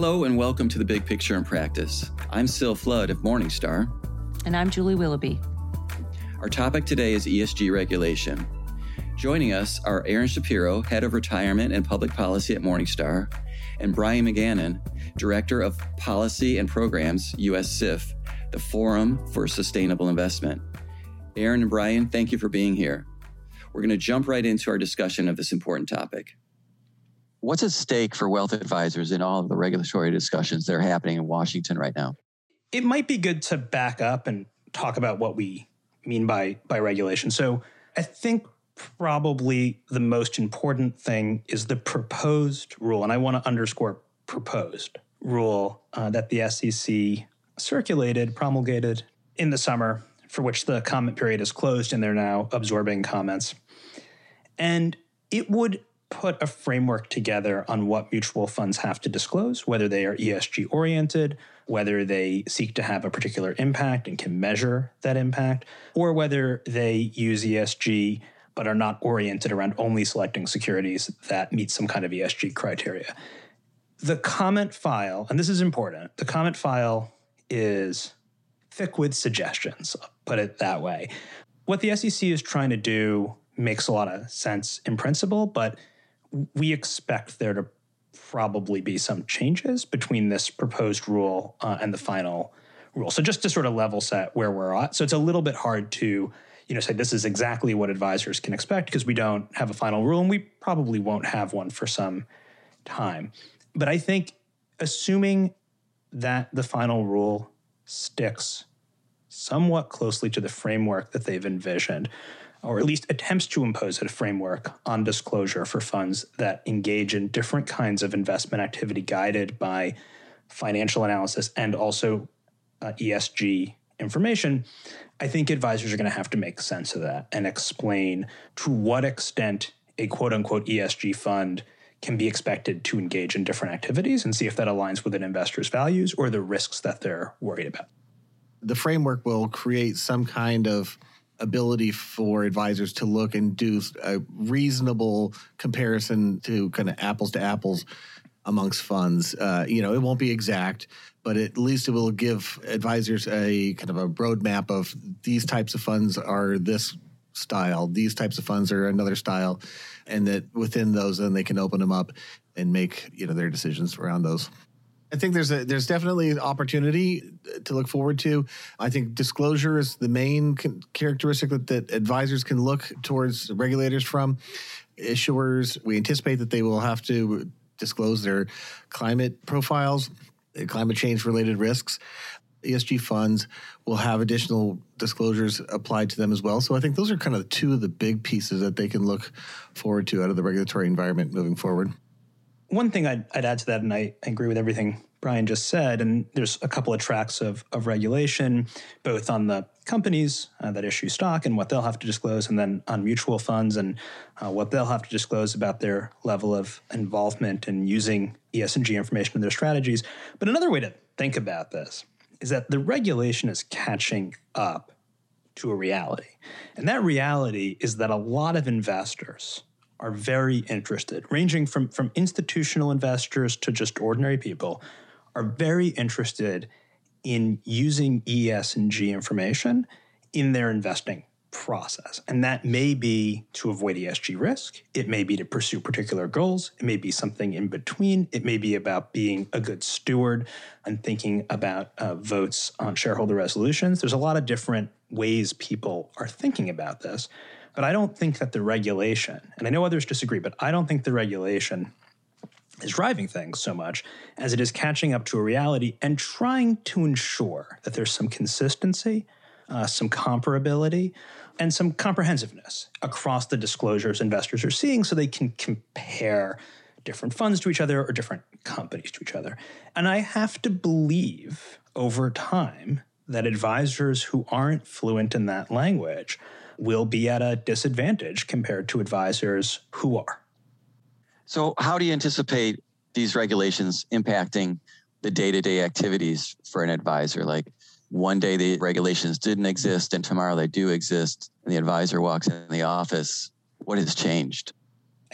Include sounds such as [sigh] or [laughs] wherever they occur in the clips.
Hello and welcome to the Big Picture in Practice. I'm Syl Flood of Morningstar. And I'm Julie Willoughby. Our topic today is ESG regulation. Joining us are Aron Szapiro, Head of Retirement and Public Policy at Morningstar, and Bryan McGannon, Director of Policy and Programs, US SIF, the Forum for Sustainable Investment. Aron and Bryan, thank you for being here. We're going to jump right into our discussion of this important topic. What's at stake for wealth advisors in all of the regulatory discussions that are happening in Washington right now? It might be good to back up and talk about what we mean by, by regulation. So I think probably the most important thing is the proposed rule, and I want to underscore proposed rule uh, that the SEC circulated, promulgated in the summer, for which the comment period is closed and they're now absorbing comments. And it would put a framework together on what mutual funds have to disclose, whether they are ESG oriented, whether they seek to have a particular impact and can measure that impact, or whether they use ESG but are not oriented around only selecting securities that meet some kind of ESG criteria. The comment file, and this is important, the comment file is thick with suggestions, I'll put it that way. What the SEC is trying to do makes a lot of sense in principle, but we expect there to probably be some changes between this proposed rule uh, and the final rule. So just to sort of level set where we're at. So it's a little bit hard to, you know, say this is exactly what advisors can expect because we don't have a final rule and we probably won't have one for some time. But I think assuming that the final rule sticks somewhat closely to the framework that they've envisioned, or at least attempts to impose a framework on disclosure for funds that engage in different kinds of investment activity guided by financial analysis and also uh, ESG information, I think advisors are going to have to make sense of that and explain to what extent a quote unquote ESG fund can be expected to engage in different activities and see if that aligns with an investor's values or the risks that they're worried about. The framework will create some kind of ability for advisors to look and do a reasonable comparison to kind of apples to apples amongst funds. Uh, you know, it won't be exact, but at least it will give advisors a kind of a roadmap of these types of funds are this style, these types of funds are another style, and that within those, then they can open them up and make you know their decisions around those. I think there's a there's definitely an opportunity to look forward to. I think disclosure is the main characteristic that, that advisors can look towards regulators from. Issuers, we anticipate that they will have to disclose their climate profiles, uh, climate change related risks. ESG funds will have additional disclosures applied to them as well. So I think those are kind of two of the big pieces that they can look forward to out of the regulatory environment moving forward. One thing I'd, I'd add to that, and I agree with everything Bryan just said, and there's a couple of tracks of, of regulation, both on the companies uh, that issue stock and what they'll have to disclose, and then on mutual funds and uh, what they'll have to disclose about their level of involvement in using ESG information in their strategies. But another way to think about this is that the regulation is catching up to a reality. And that reality is that a lot of investors are very interested, ranging from, from institutional investors to just ordinary people, are very interested in using ES and G information in their investing process. And that may be to avoid ESG risk. It may be to pursue particular goals. It may be something in between. It may be about being a good steward and thinking about uh, votes on shareholder resolutions. There's a lot of different ways people are thinking about this. But I don't think that the regulation, and I know others disagree, but I don't think the regulation is driving things so much as it is catching up to a reality and trying to ensure that there's some consistency, uh, some comparability, and some comprehensiveness across the disclosures investors are seeing so they can compare different funds to each other or different companies to each other. And I have to believe over time that advisors who aren't fluent in that language will be at a disadvantage compared to advisors who are. So, how do you anticipate these regulations impacting the day to day activities for an advisor? Like one day the regulations didn't exist and tomorrow they do exist, and the advisor walks in the office. What has changed?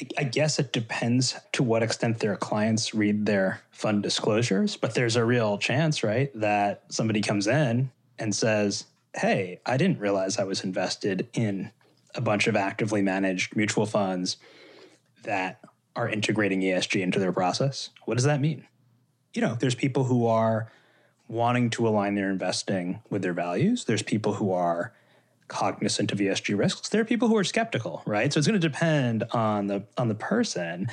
I, I guess it depends to what extent their clients read their fund disclosures, but there's a real chance, right, that somebody comes in and says, Hey, I didn't realize I was invested in a bunch of actively managed mutual funds that are integrating ESG into their process. What does that mean? You know, there's people who are wanting to align their investing with their values. There's people who are cognizant of ESG risks. There are people who are skeptical, right? So it's going to depend on the on the person.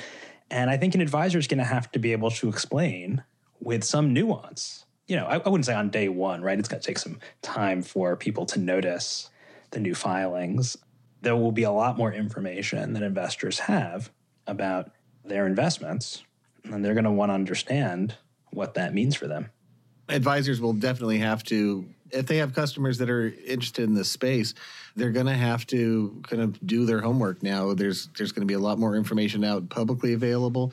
And I think an advisor is going to have to be able to explain with some nuance. You know, I, I wouldn't say on day one, right? It's going to take some time for people to notice the new filings. There will be a lot more information that investors have about their investments, and they're going to want to understand what that means for them. Advisors will definitely have to, if they have customers that are interested in this space, they're going to have to kind of do their homework now. There's there's going to be a lot more information out publicly available.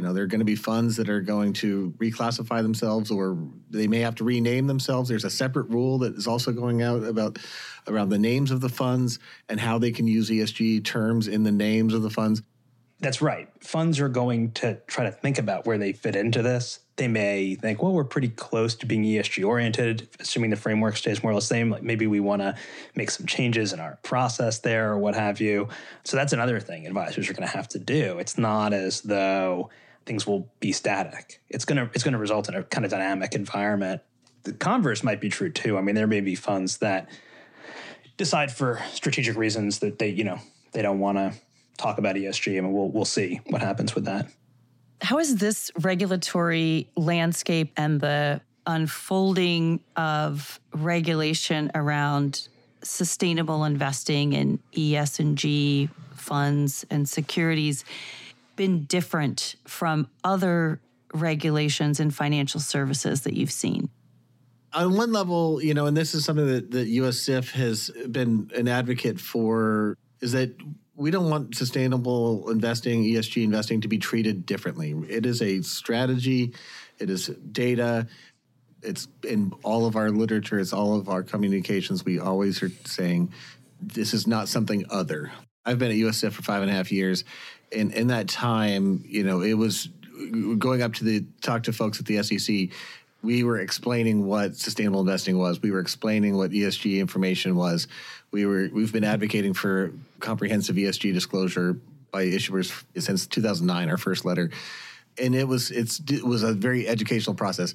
You know, there are going to be funds that are going to reclassify themselves or they may have to rename themselves. There's a separate rule that is also going out about around the names of the funds and how they can use ESG terms in the names of the funds. That's right. Funds are going to try to think about where they fit into this. They may think, well, we're pretty close to being ESG oriented, assuming the framework stays more or less the same. Like maybe we want to make some changes in our process there or what have you. So that's another thing advisors are going to have to do. It's not as though things will be static. It's going to it's to result in a kind of dynamic environment. The converse might be true too. I mean, there may be funds that decide for strategic reasons that they, you know, they don't want to talk about ESG. I mean, we'll we'll see what happens with that. How is this regulatory landscape and the unfolding of regulation around sustainable investing in ES&G funds and securities been different from other regulations in financial services that you've seen? On one level, you know, and this is something that the US SIF has been an advocate for, is that we don't want sustainable investing, ESG investing to be treated differently. It is a strategy, it is data. It's in all of our literature, it's all of our communications. We always are saying this is not something other. I've been at US SIF for five and a half years. And in that time, you know, it was going up to the talk to folks at the SEC we were explaining what sustainable investing was. We were explaining what ESG information was. We were we've been advocating for comprehensive ESG disclosure by issuers since 2009, our first letter, and it was it's it was a very educational process.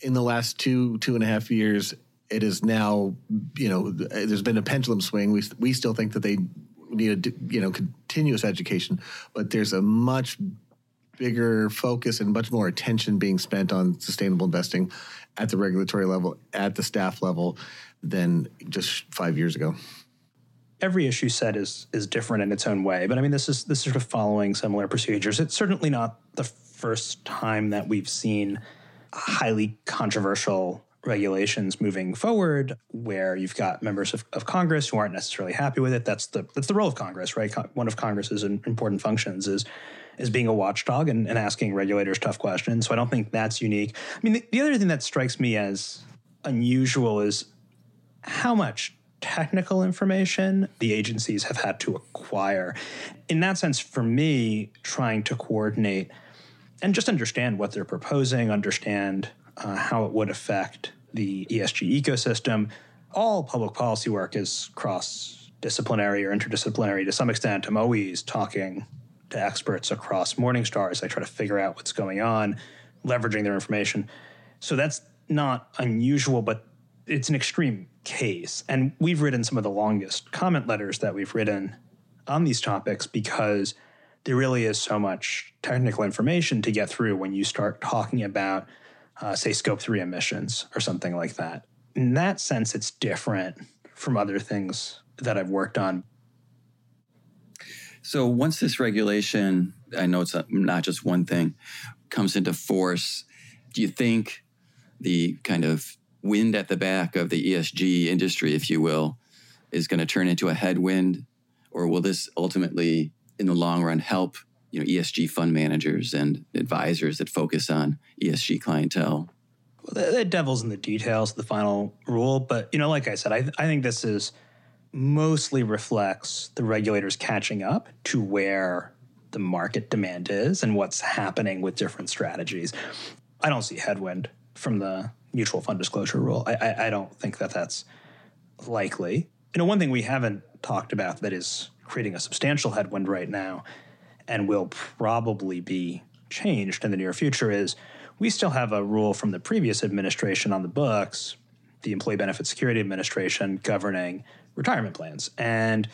In the last two two and a half years, it is now you know there's been a pendulum swing. We we still think that they need a you know continuous education, but there's a much bigger focus and much more attention being spent on sustainable investing at the regulatory level, at the staff level, than just five years ago. Every issue set is is different in its own way, but I mean this is this is sort of following similar procedures. It's certainly not the first time that we've seen highly controversial regulations moving forward where you've got members of, of Congress who aren't necessarily happy with it. That's the that's the role of Congress, right? One of Congress's important functions is is being a watchdog and, and asking regulators tough questions. So I don't think that's unique. I mean, the, the other thing that strikes me as unusual is how much technical information the agencies have had to acquire. In that sense, for me, trying to coordinate and just understand what they're proposing, understand uh, how it would affect the ESG ecosystem. All public policy work is cross disciplinary or interdisciplinary to some extent. I'm always talking to experts across Morningstars. I try to figure out what's going on, leveraging their information. So that's not unusual, but it's an extreme case. And we've written some of the longest comment letters that we've written on these topics because there really is so much technical information to get through when you start talking about, uh, say, scope three emissions or something like that. In that sense, it's different from other things that I've worked on. So once this regulation, I know it's not just one thing, comes into force, do you think the kind of wind at the back of the ESG industry, if you will, is going to turn into a headwind, or will this ultimately, in the long run, help you know ESG fund managers and advisors that focus on ESG clientele? Well, the, devil's in the details of the final rule, but you know, like I said, I, I think this is mostly reflects the regulators catching up to where the market demand is and what's happening with different strategies. I don't see headwind from the mutual fund disclosure rule. I, I, I don't think that that's likely. You know, one thing we haven't talked about that is creating a substantial headwind right now and will probably be changed in the near future is we still have a rule from the previous administration on the books, the Employee Benefit Security Administration, governing retirement plans. And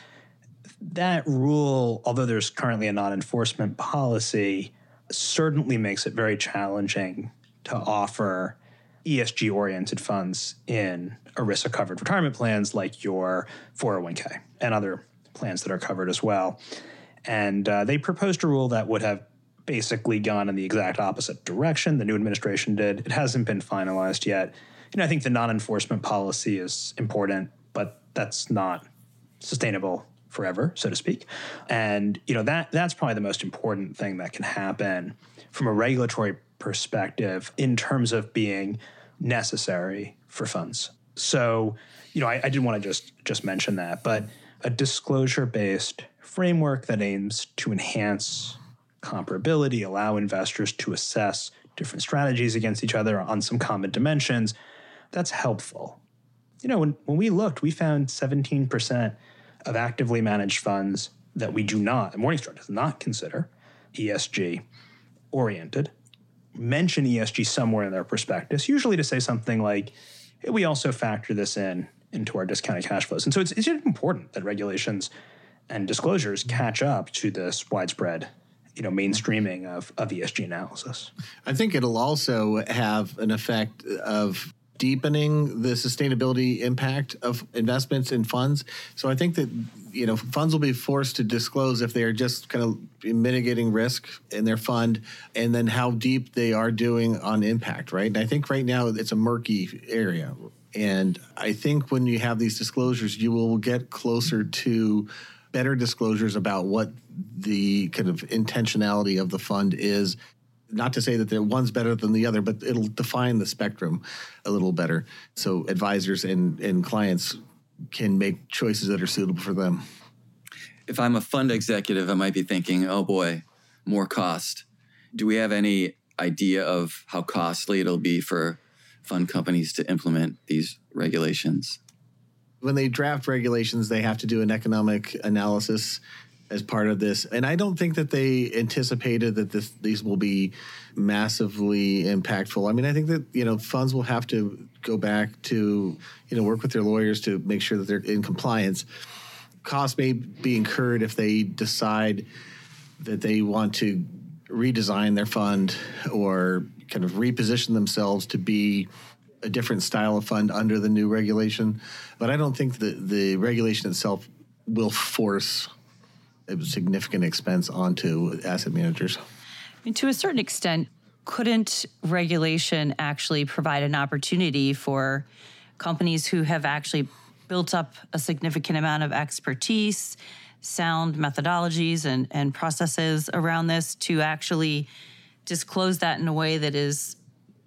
that rule, although there's currently a non enforcement policy, certainly makes it very challenging to offer ESG oriented funds in ERISA covered retirement plans like your 401k and other plans that are covered as well. And uh, they proposed a rule that would have basically gone in the exact opposite direction. The new administration did. It hasn't been finalized yet. You know, I think the non enforcement policy is important, but that's not sustainable forever, so to speak. And you know that that's probably the most important thing that can happen from a regulatory perspective in terms of being necessary for funds. So, you know, I, I did want to just just mention that, but a disclosure based framework that aims to enhance comparability, allow investors to assess different strategies against each other on some common dimensions, that's helpful. You know, when, when we looked, we found 17% of actively managed funds that we do not, Morningstar does not consider ESG oriented, mention ESG somewhere in their prospectus, usually to say something like, hey, we also factor this in into our discounted cash flows. And so it's, it's important that regulations and disclosures mm-hmm. catch up to this widespread you know mainstreaming of, of ESG analysis. I think it'll also have an effect of deepening the sustainability impact of investments in funds. So I think that you know funds will be forced to disclose if they are just kind of mitigating risk in their fund, and then how deep they are doing on impact. Right, and I think right now it's a murky area. And I think when you have these disclosures, you will get closer to better disclosures about what the kind of intentionality of the fund is not to say that the one's better than the other, but it'll define the spectrum a little better. So advisors and, and clients can make choices that are suitable for them. If I'm a fund executive, I might be thinking, oh boy, more cost. Do we have any idea of how costly it'll be for fund companies to implement these regulations? When they draft regulations, they have to do an economic analysis as part of this. And I don't think that they anticipated that this, these will be massively impactful. I mean, I think that, you know, funds will have to go back to, you know, work with their lawyers to make sure that they're in compliance. Costs may be incurred if they decide that they want to redesign their fund or kind of reposition themselves to be a different style of fund under the new regulation. But I don't think that the regulation itself will force a significant expense onto asset managers. Mean, to a certain extent, couldn't regulation actually provide an opportunity for companies who have actually built up a significant amount of expertise, sound methodologies, and, and processes around this to actually disclose that in a way that is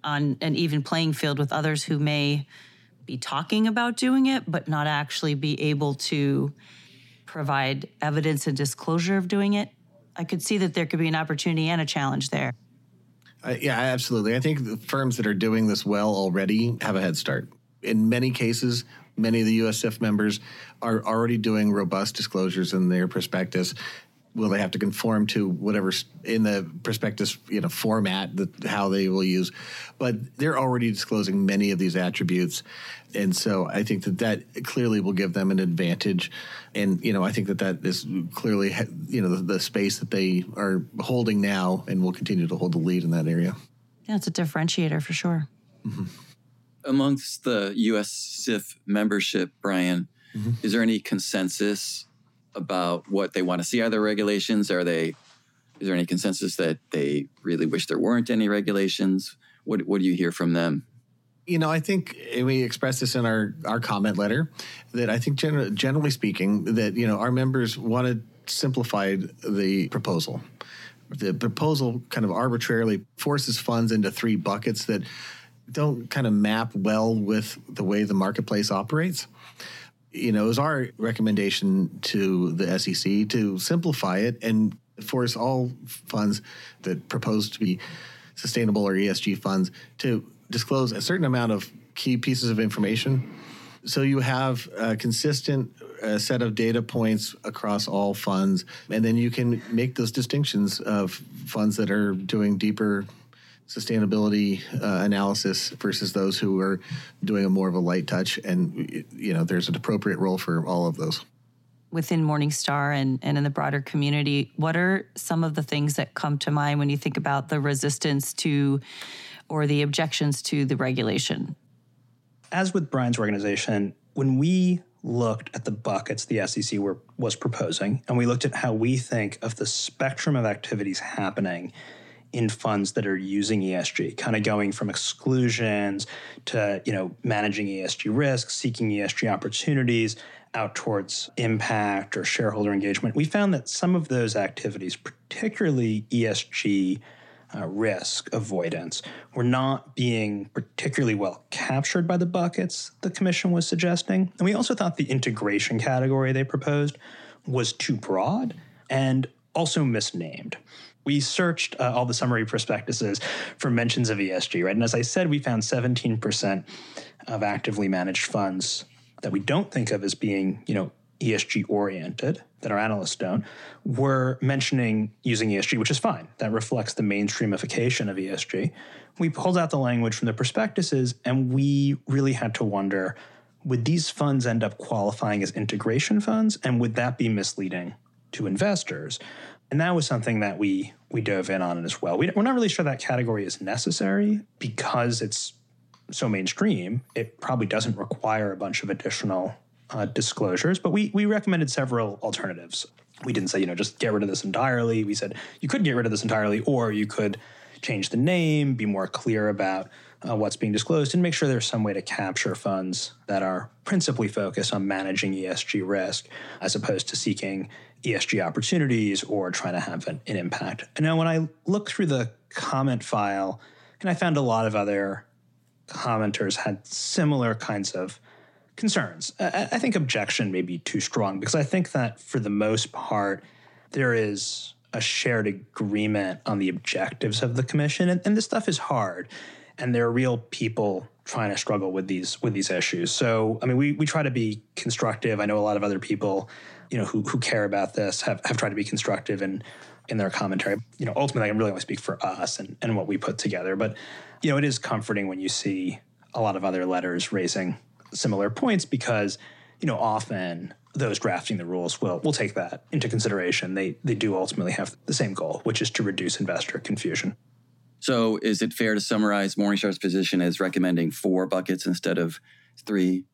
on an even playing field with others who may be talking about doing it, but not actually be able to provide evidence and disclosure of doing it, I could see that there could be an opportunity and a challenge there. Uh, yeah, absolutely. I think the firms that are doing this well already have a head start. In many cases, many of the US SIF members are already doing robust disclosures in their prospectus will they have to conform to whatever's in the prospectus you know format that how they will use. But they're already disclosing many of these attributes. And so i think that that clearly will give them an advantage. And you know i think that that is clearly you know the, the space that they are holding now and will continue to hold the lead in that area. Yeah it's a differentiator for sure. Mm-hmm. amongst the US SIF membership bryan mm-hmm. is there any consensus about what they want to see out of regulations? Are they is there any consensus that they really wish there weren't any regulations? What what do you hear from them? You know, I think we expressed this in our our comment letter that I think gen- generally speaking that you know our members wanted simplified the proposal. The proposal kind of arbitrarily forces funds into three buckets that don't kind of map well with the way the marketplace operates you know, it was our recommendation to the SEC to simplify it and force all funds that propose to be sustainable or ESG funds to disclose a certain amount of key pieces of information. So you have a consistent uh, set of data points across all funds, and then you can make those distinctions of funds that are doing deeper sustainability uh, analysis versus those who are doing a more of a light touch. And you know, there's an appropriate role for all of those within Morningstar and, and in the broader community, what are some of the things that come to mind when you think about the resistance to or the objections to the regulation? As with Bryan's organization, when we looked at the buckets the SEC were, was proposing, and we looked at how we think of the spectrum of activities happening in funds that are using ESG, kind of going from exclusions to you know managing ESG risks, seeking ESG opportunities, out towards impact or shareholder engagement, we found that some of those activities, particularly ESG uh, risk avoidance, were not being particularly well captured by the buckets the Commission was suggesting. And we also thought the integration category they proposed was too broad and also misnamed. We searched uh, all the summary prospectuses for mentions of ESG, right? And as I said, we found 17% of actively managed funds that we don't think of as being, you know, ESG oriented, that our analysts don't, we're mentioning using ESG, which is fine. That reflects the mainstreamification of ESG. We pulled out the language from the prospectuses and we really had to wonder would these funds end up qualifying as integration funds and would that be misleading to investors? And that was something that we we dove in on as well. We, we're not really sure that category is necessary because it's so mainstream, it probably doesn't require a bunch of additional uh, disclosures. But we we recommended several alternatives. We didn't say you know just get rid of this entirely. We said you could get rid of this entirely, or you could change the name, be more clear about uh, what's being disclosed, and make sure there's some way to capture funds that are principally focused on managing ESG risk as opposed to seeking ESG opportunities or trying to have an, an impact. And now, when I look through the comment file, and I found a lot of other commenters had similar kinds of concerns. I, I think objection may be too strong because I think that for the most part, there is a shared agreement on the objectives of the commission. And, and this stuff is hard. And there are real people trying to struggle with these with these issues. So I mean we we try to be constructive. I know a lot of other people, you know, who who care about this have, have tried to be constructive and in their commentary. You know, ultimately, I can really only speak for us and, and what we put together. But, you know, it is comforting when you see a lot of other letters raising similar points because, you know, often those drafting the rules will will take that into consideration. They they do ultimately have the same goal, which is to reduce investor confusion. So, is it fair to summarize Morningstar's position as recommending four buckets instead of three?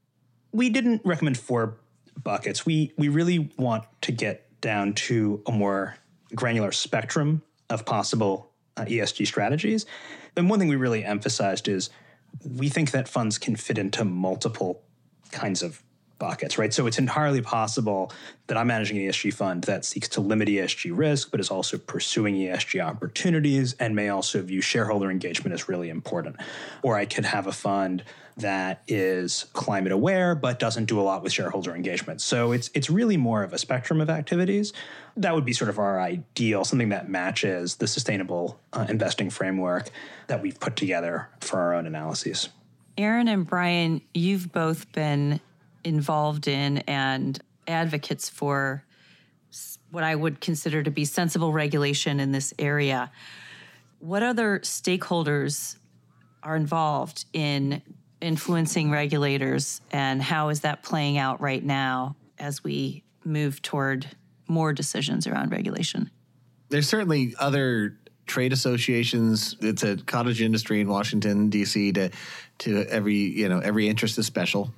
We didn't recommend four buckets. We we really want to get down to a more granular spectrum of possible uh, ESG strategies. And one thing we really emphasized is we think that funds can fit into multiple kinds of buckets, right? So it's entirely possible that I'm managing an ESG fund that seeks to limit ESG risk, but is also pursuing ESG opportunities and may also view shareholder engagement as really important. Or I could have a fund that is climate aware but doesn't do a lot with shareholder engagement. So it's it's really more of a spectrum of activities. That would be sort of our ideal, something that matches the sustainable uh, investing framework that we've put together for our own analyses. Aron and Bryan, you've both been involved in and advocates for what I would consider to be sensible regulation in this area. What other stakeholders are involved in influencing regulators, and how is that playing out right now as we move toward more decisions around regulation? There's certainly other trade associations. It's a cottage industry in Washington D.C. to to every you know every interest is special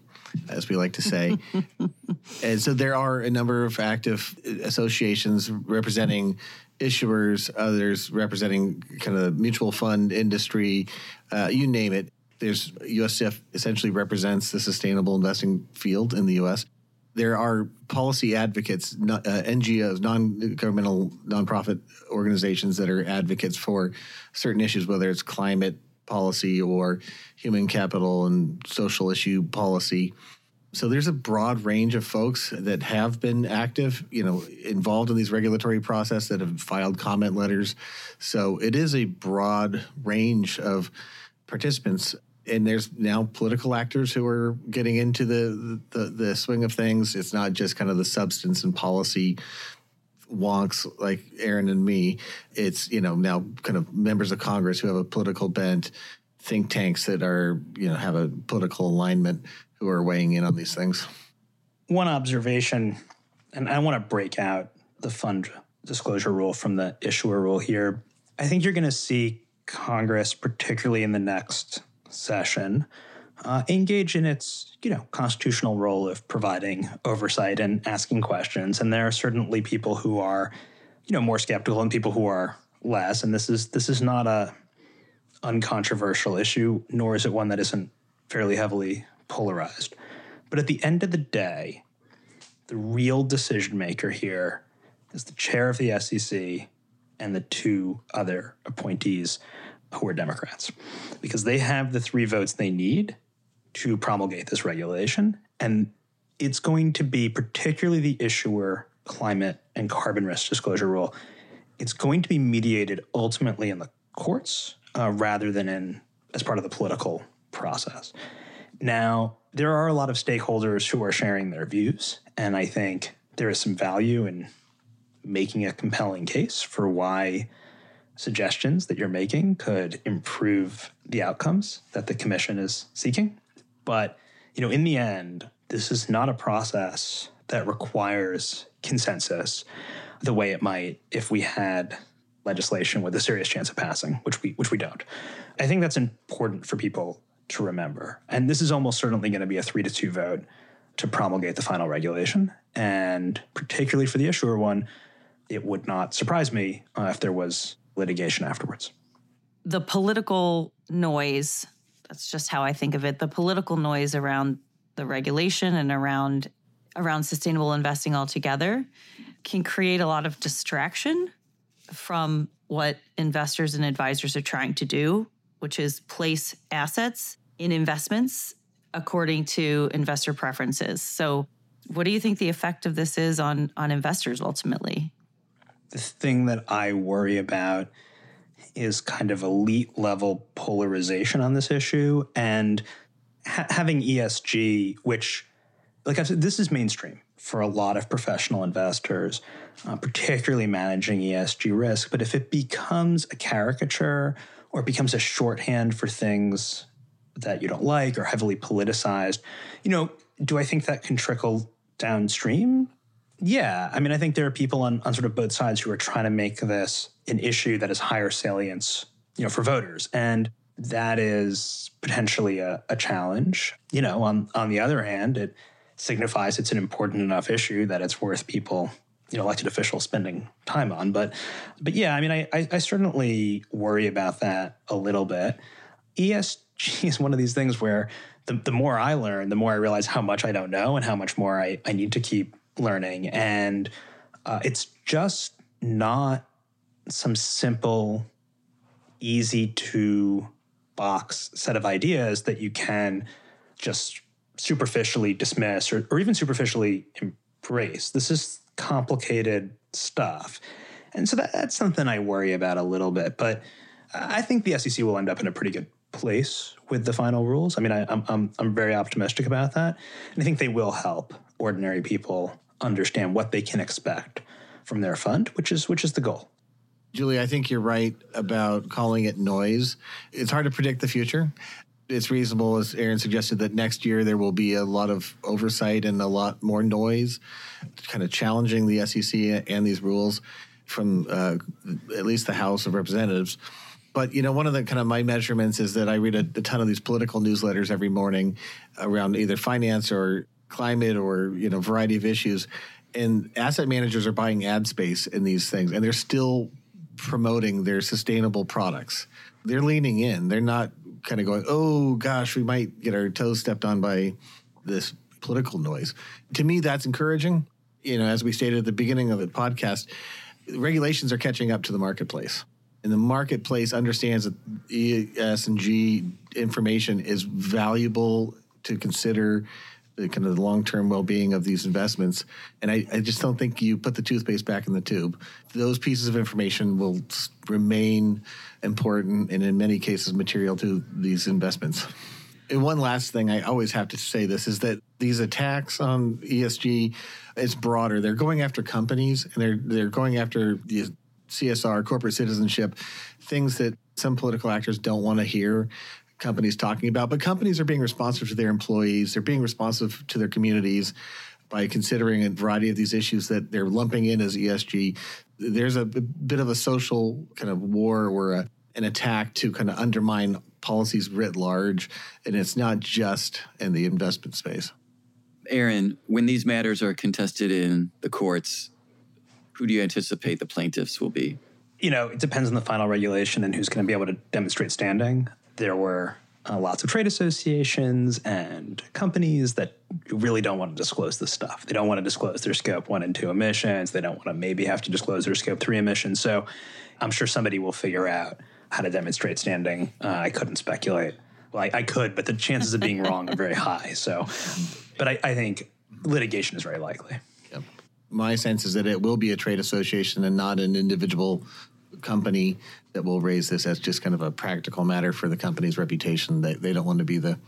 as we like to say. [laughs] and so there are a number of active associations representing issuers, others representing kind of the mutual fund industry, uh, you name it. There's US SIF essentially represents the sustainable investing field in the U.S. There are policy advocates, uh, NGOs, non-governmental nonprofit organizations that are advocates for certain issues, whether it's climate policy or human capital and social issue policy. So there's a broad range of folks that have been active, you know, involved in these regulatory process that have filed comment letters. So it is a broad range of participants. And there's now political actors who are getting into the, the the swing of things. It's not just kind of the substance and policy wonks like Aron and me. It's you know now kind of members of Congress who have a political bent, think tanks that are you know have a political alignment who are weighing in on these things. One observation, and I want to break out the fund disclosure rule from the issuer rule here. I think you're going to see Congress, particularly in the next session, uh, engage in its you know constitutional role of providing oversight and asking questions. And there are certainly people who are you know more skeptical and people who are less. And this is this is not a uncontroversial issue, nor is it one that isn't fairly heavily polarized. But at the end of the day, the real decision maker here is the chair of the SEC and the two other appointees who are Democrats, because they have the three votes they need to promulgate this regulation. And it's going to be particularly the issuer climate and carbon risk disclosure rule. It's going to be mediated ultimately in the courts uh, rather than in as part of the political process. Now, there are a lot of stakeholders who are sharing their views, and I think there is some value in making a compelling case for why suggestions that you're making could improve the outcomes that the commission is seeking. But, you know, in the end, this is not a process that requires consensus the way it might if we had legislation with a serious chance of passing, which we which we don't. I think that's important for people to remember. And this is almost certainly going to be a three to two vote to promulgate the final regulation. And particularly for the issuer one, it would not surprise me uh, if there was litigation afterwards. The political noise, that's just how I think of it, the political noise around the regulation and around around sustainable investing altogether can create a lot of distraction from what investors and advisors are trying to do which is place assets in investments according to investor preferences. So, what do you think the effect of this is on on investors ultimately? The thing that I worry about is kind of elite level polarization on this issue and ha- having ESG, which, like I said, this is mainstream for a lot of professional investors, uh, particularly managing ESG risk. But if it becomes a caricature or becomes a shorthand for things that you don't like or heavily politicized, you know, do I think that can trickle downstream? Yeah. I mean, I think there are people on, on sort of both sides who are trying to make this an issue that is higher salience, you know, for voters. And that is potentially a, a challenge. You know, on on the other hand, it signifies it's an important enough issue that it's worth people you know elected officials spending time on. But but yeah, I mean, I, I, I certainly worry about that a little bit. ESG [laughs] is one of these things where the, the more I learn, the more I realize how much I don't know and how much more I, I need to keep learning. And uh, it's just not some simple, easy to box set of ideas that you can just superficially dismiss or, or even superficially embrace. This is complicated stuff. And so that, that's something I worry about a little bit. But I think the SEC will end up in a pretty good place with the final rules. I mean, I, am I'm, I'm very optimistic about that. And I think they will help ordinary people understand what they can expect from their fund, which is which is the goal. Julie, I think you're right about calling it noise. It's hard to predict the future it's reasonable, as Aron suggested, that next year there will be a lot of oversight and a lot more noise, kind of challenging the SEC and these rules from uh, at least the House of Representatives. But you know, one of the kind of my measurements is that I read a, a ton of these political newsletters every morning around either finance or climate or you know variety of issues, and asset managers are buying ad space in these things, and they're still promoting their sustainable products. They're leaning in. They're not kind of going, oh gosh, we might get our toes stepped on by this political noise. To me, that's encouraging. You know, as we stated at the beginning of the podcast, regulations are catching up to the marketplace. And the marketplace understands that ESG information is valuable to consider kind of the long-term well-being of these investments. And I, I just don't think you put the toothpaste back in the tube. Those pieces of information will remain important and in many cases material to these investments. And one last thing, I always have to say this is that these attacks on ESG, it's broader. They're going after companies and they're they're going after the CSR, corporate citizenship, things that some political actors don't want to hear companies talking about. But companies are being responsive to their employees. They're being responsive to their communities by considering a variety of these issues that they're lumping in as ESG. There's a bit of a social kind of war or a, an attack to kind of undermine policies writ large, and it's not just in the investment space. Aron, when these matters are contested in the courts, who do you anticipate the plaintiffs will be? You know, it depends on the final regulation and who's going to be able to demonstrate standing. There were uh, lots of trade associations and companies that really don't want to disclose this stuff. They don't want to disclose their scope one and two emissions. They don't want to maybe have to disclose their scope three emissions. So I'm sure somebody will figure out how to demonstrate standing. Uh, I couldn't speculate. Well, I, I, could, but the chances of being wrong are very high. So, but I, I think litigation is very likely. Yep. My sense is that it will be a trade association and not an individual company that will raise this as just kind of a practical matter for the company's reputation. They, they don't want to be the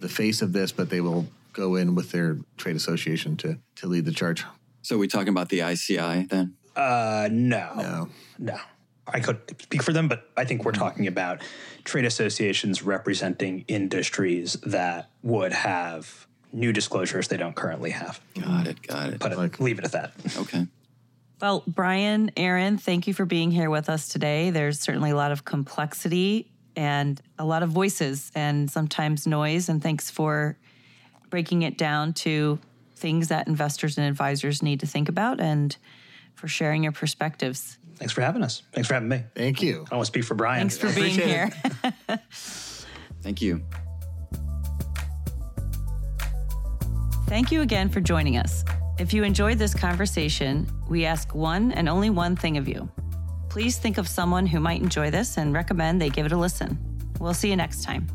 the face of this, but they will go in with their trade association to to lead the charge. So, are we talking about the ICI then? Uh, no, No. no. I could speak for them, but I think we're talking about trade associations representing industries that would have new disclosures they don't currently have. Got it. Got it. Put it, leave it at that. Okay. Well, Bryan, Aron, thank you for being here with us today. There's certainly a lot of complexity and a lot of voices and sometimes noise. And thanks for breaking it down to things that investors and advisors need to think about and for sharing your perspectives. Thanks for having us. Thanks for having me. Thank you. I don't want to speak for Bryan. Thanks for being here. [laughs] Thank you. Thank you again for joining us. If you enjoyed this conversation, we ask one and only one thing of you. Please think of someone who might enjoy this and recommend they give it a listen. We'll see you next time.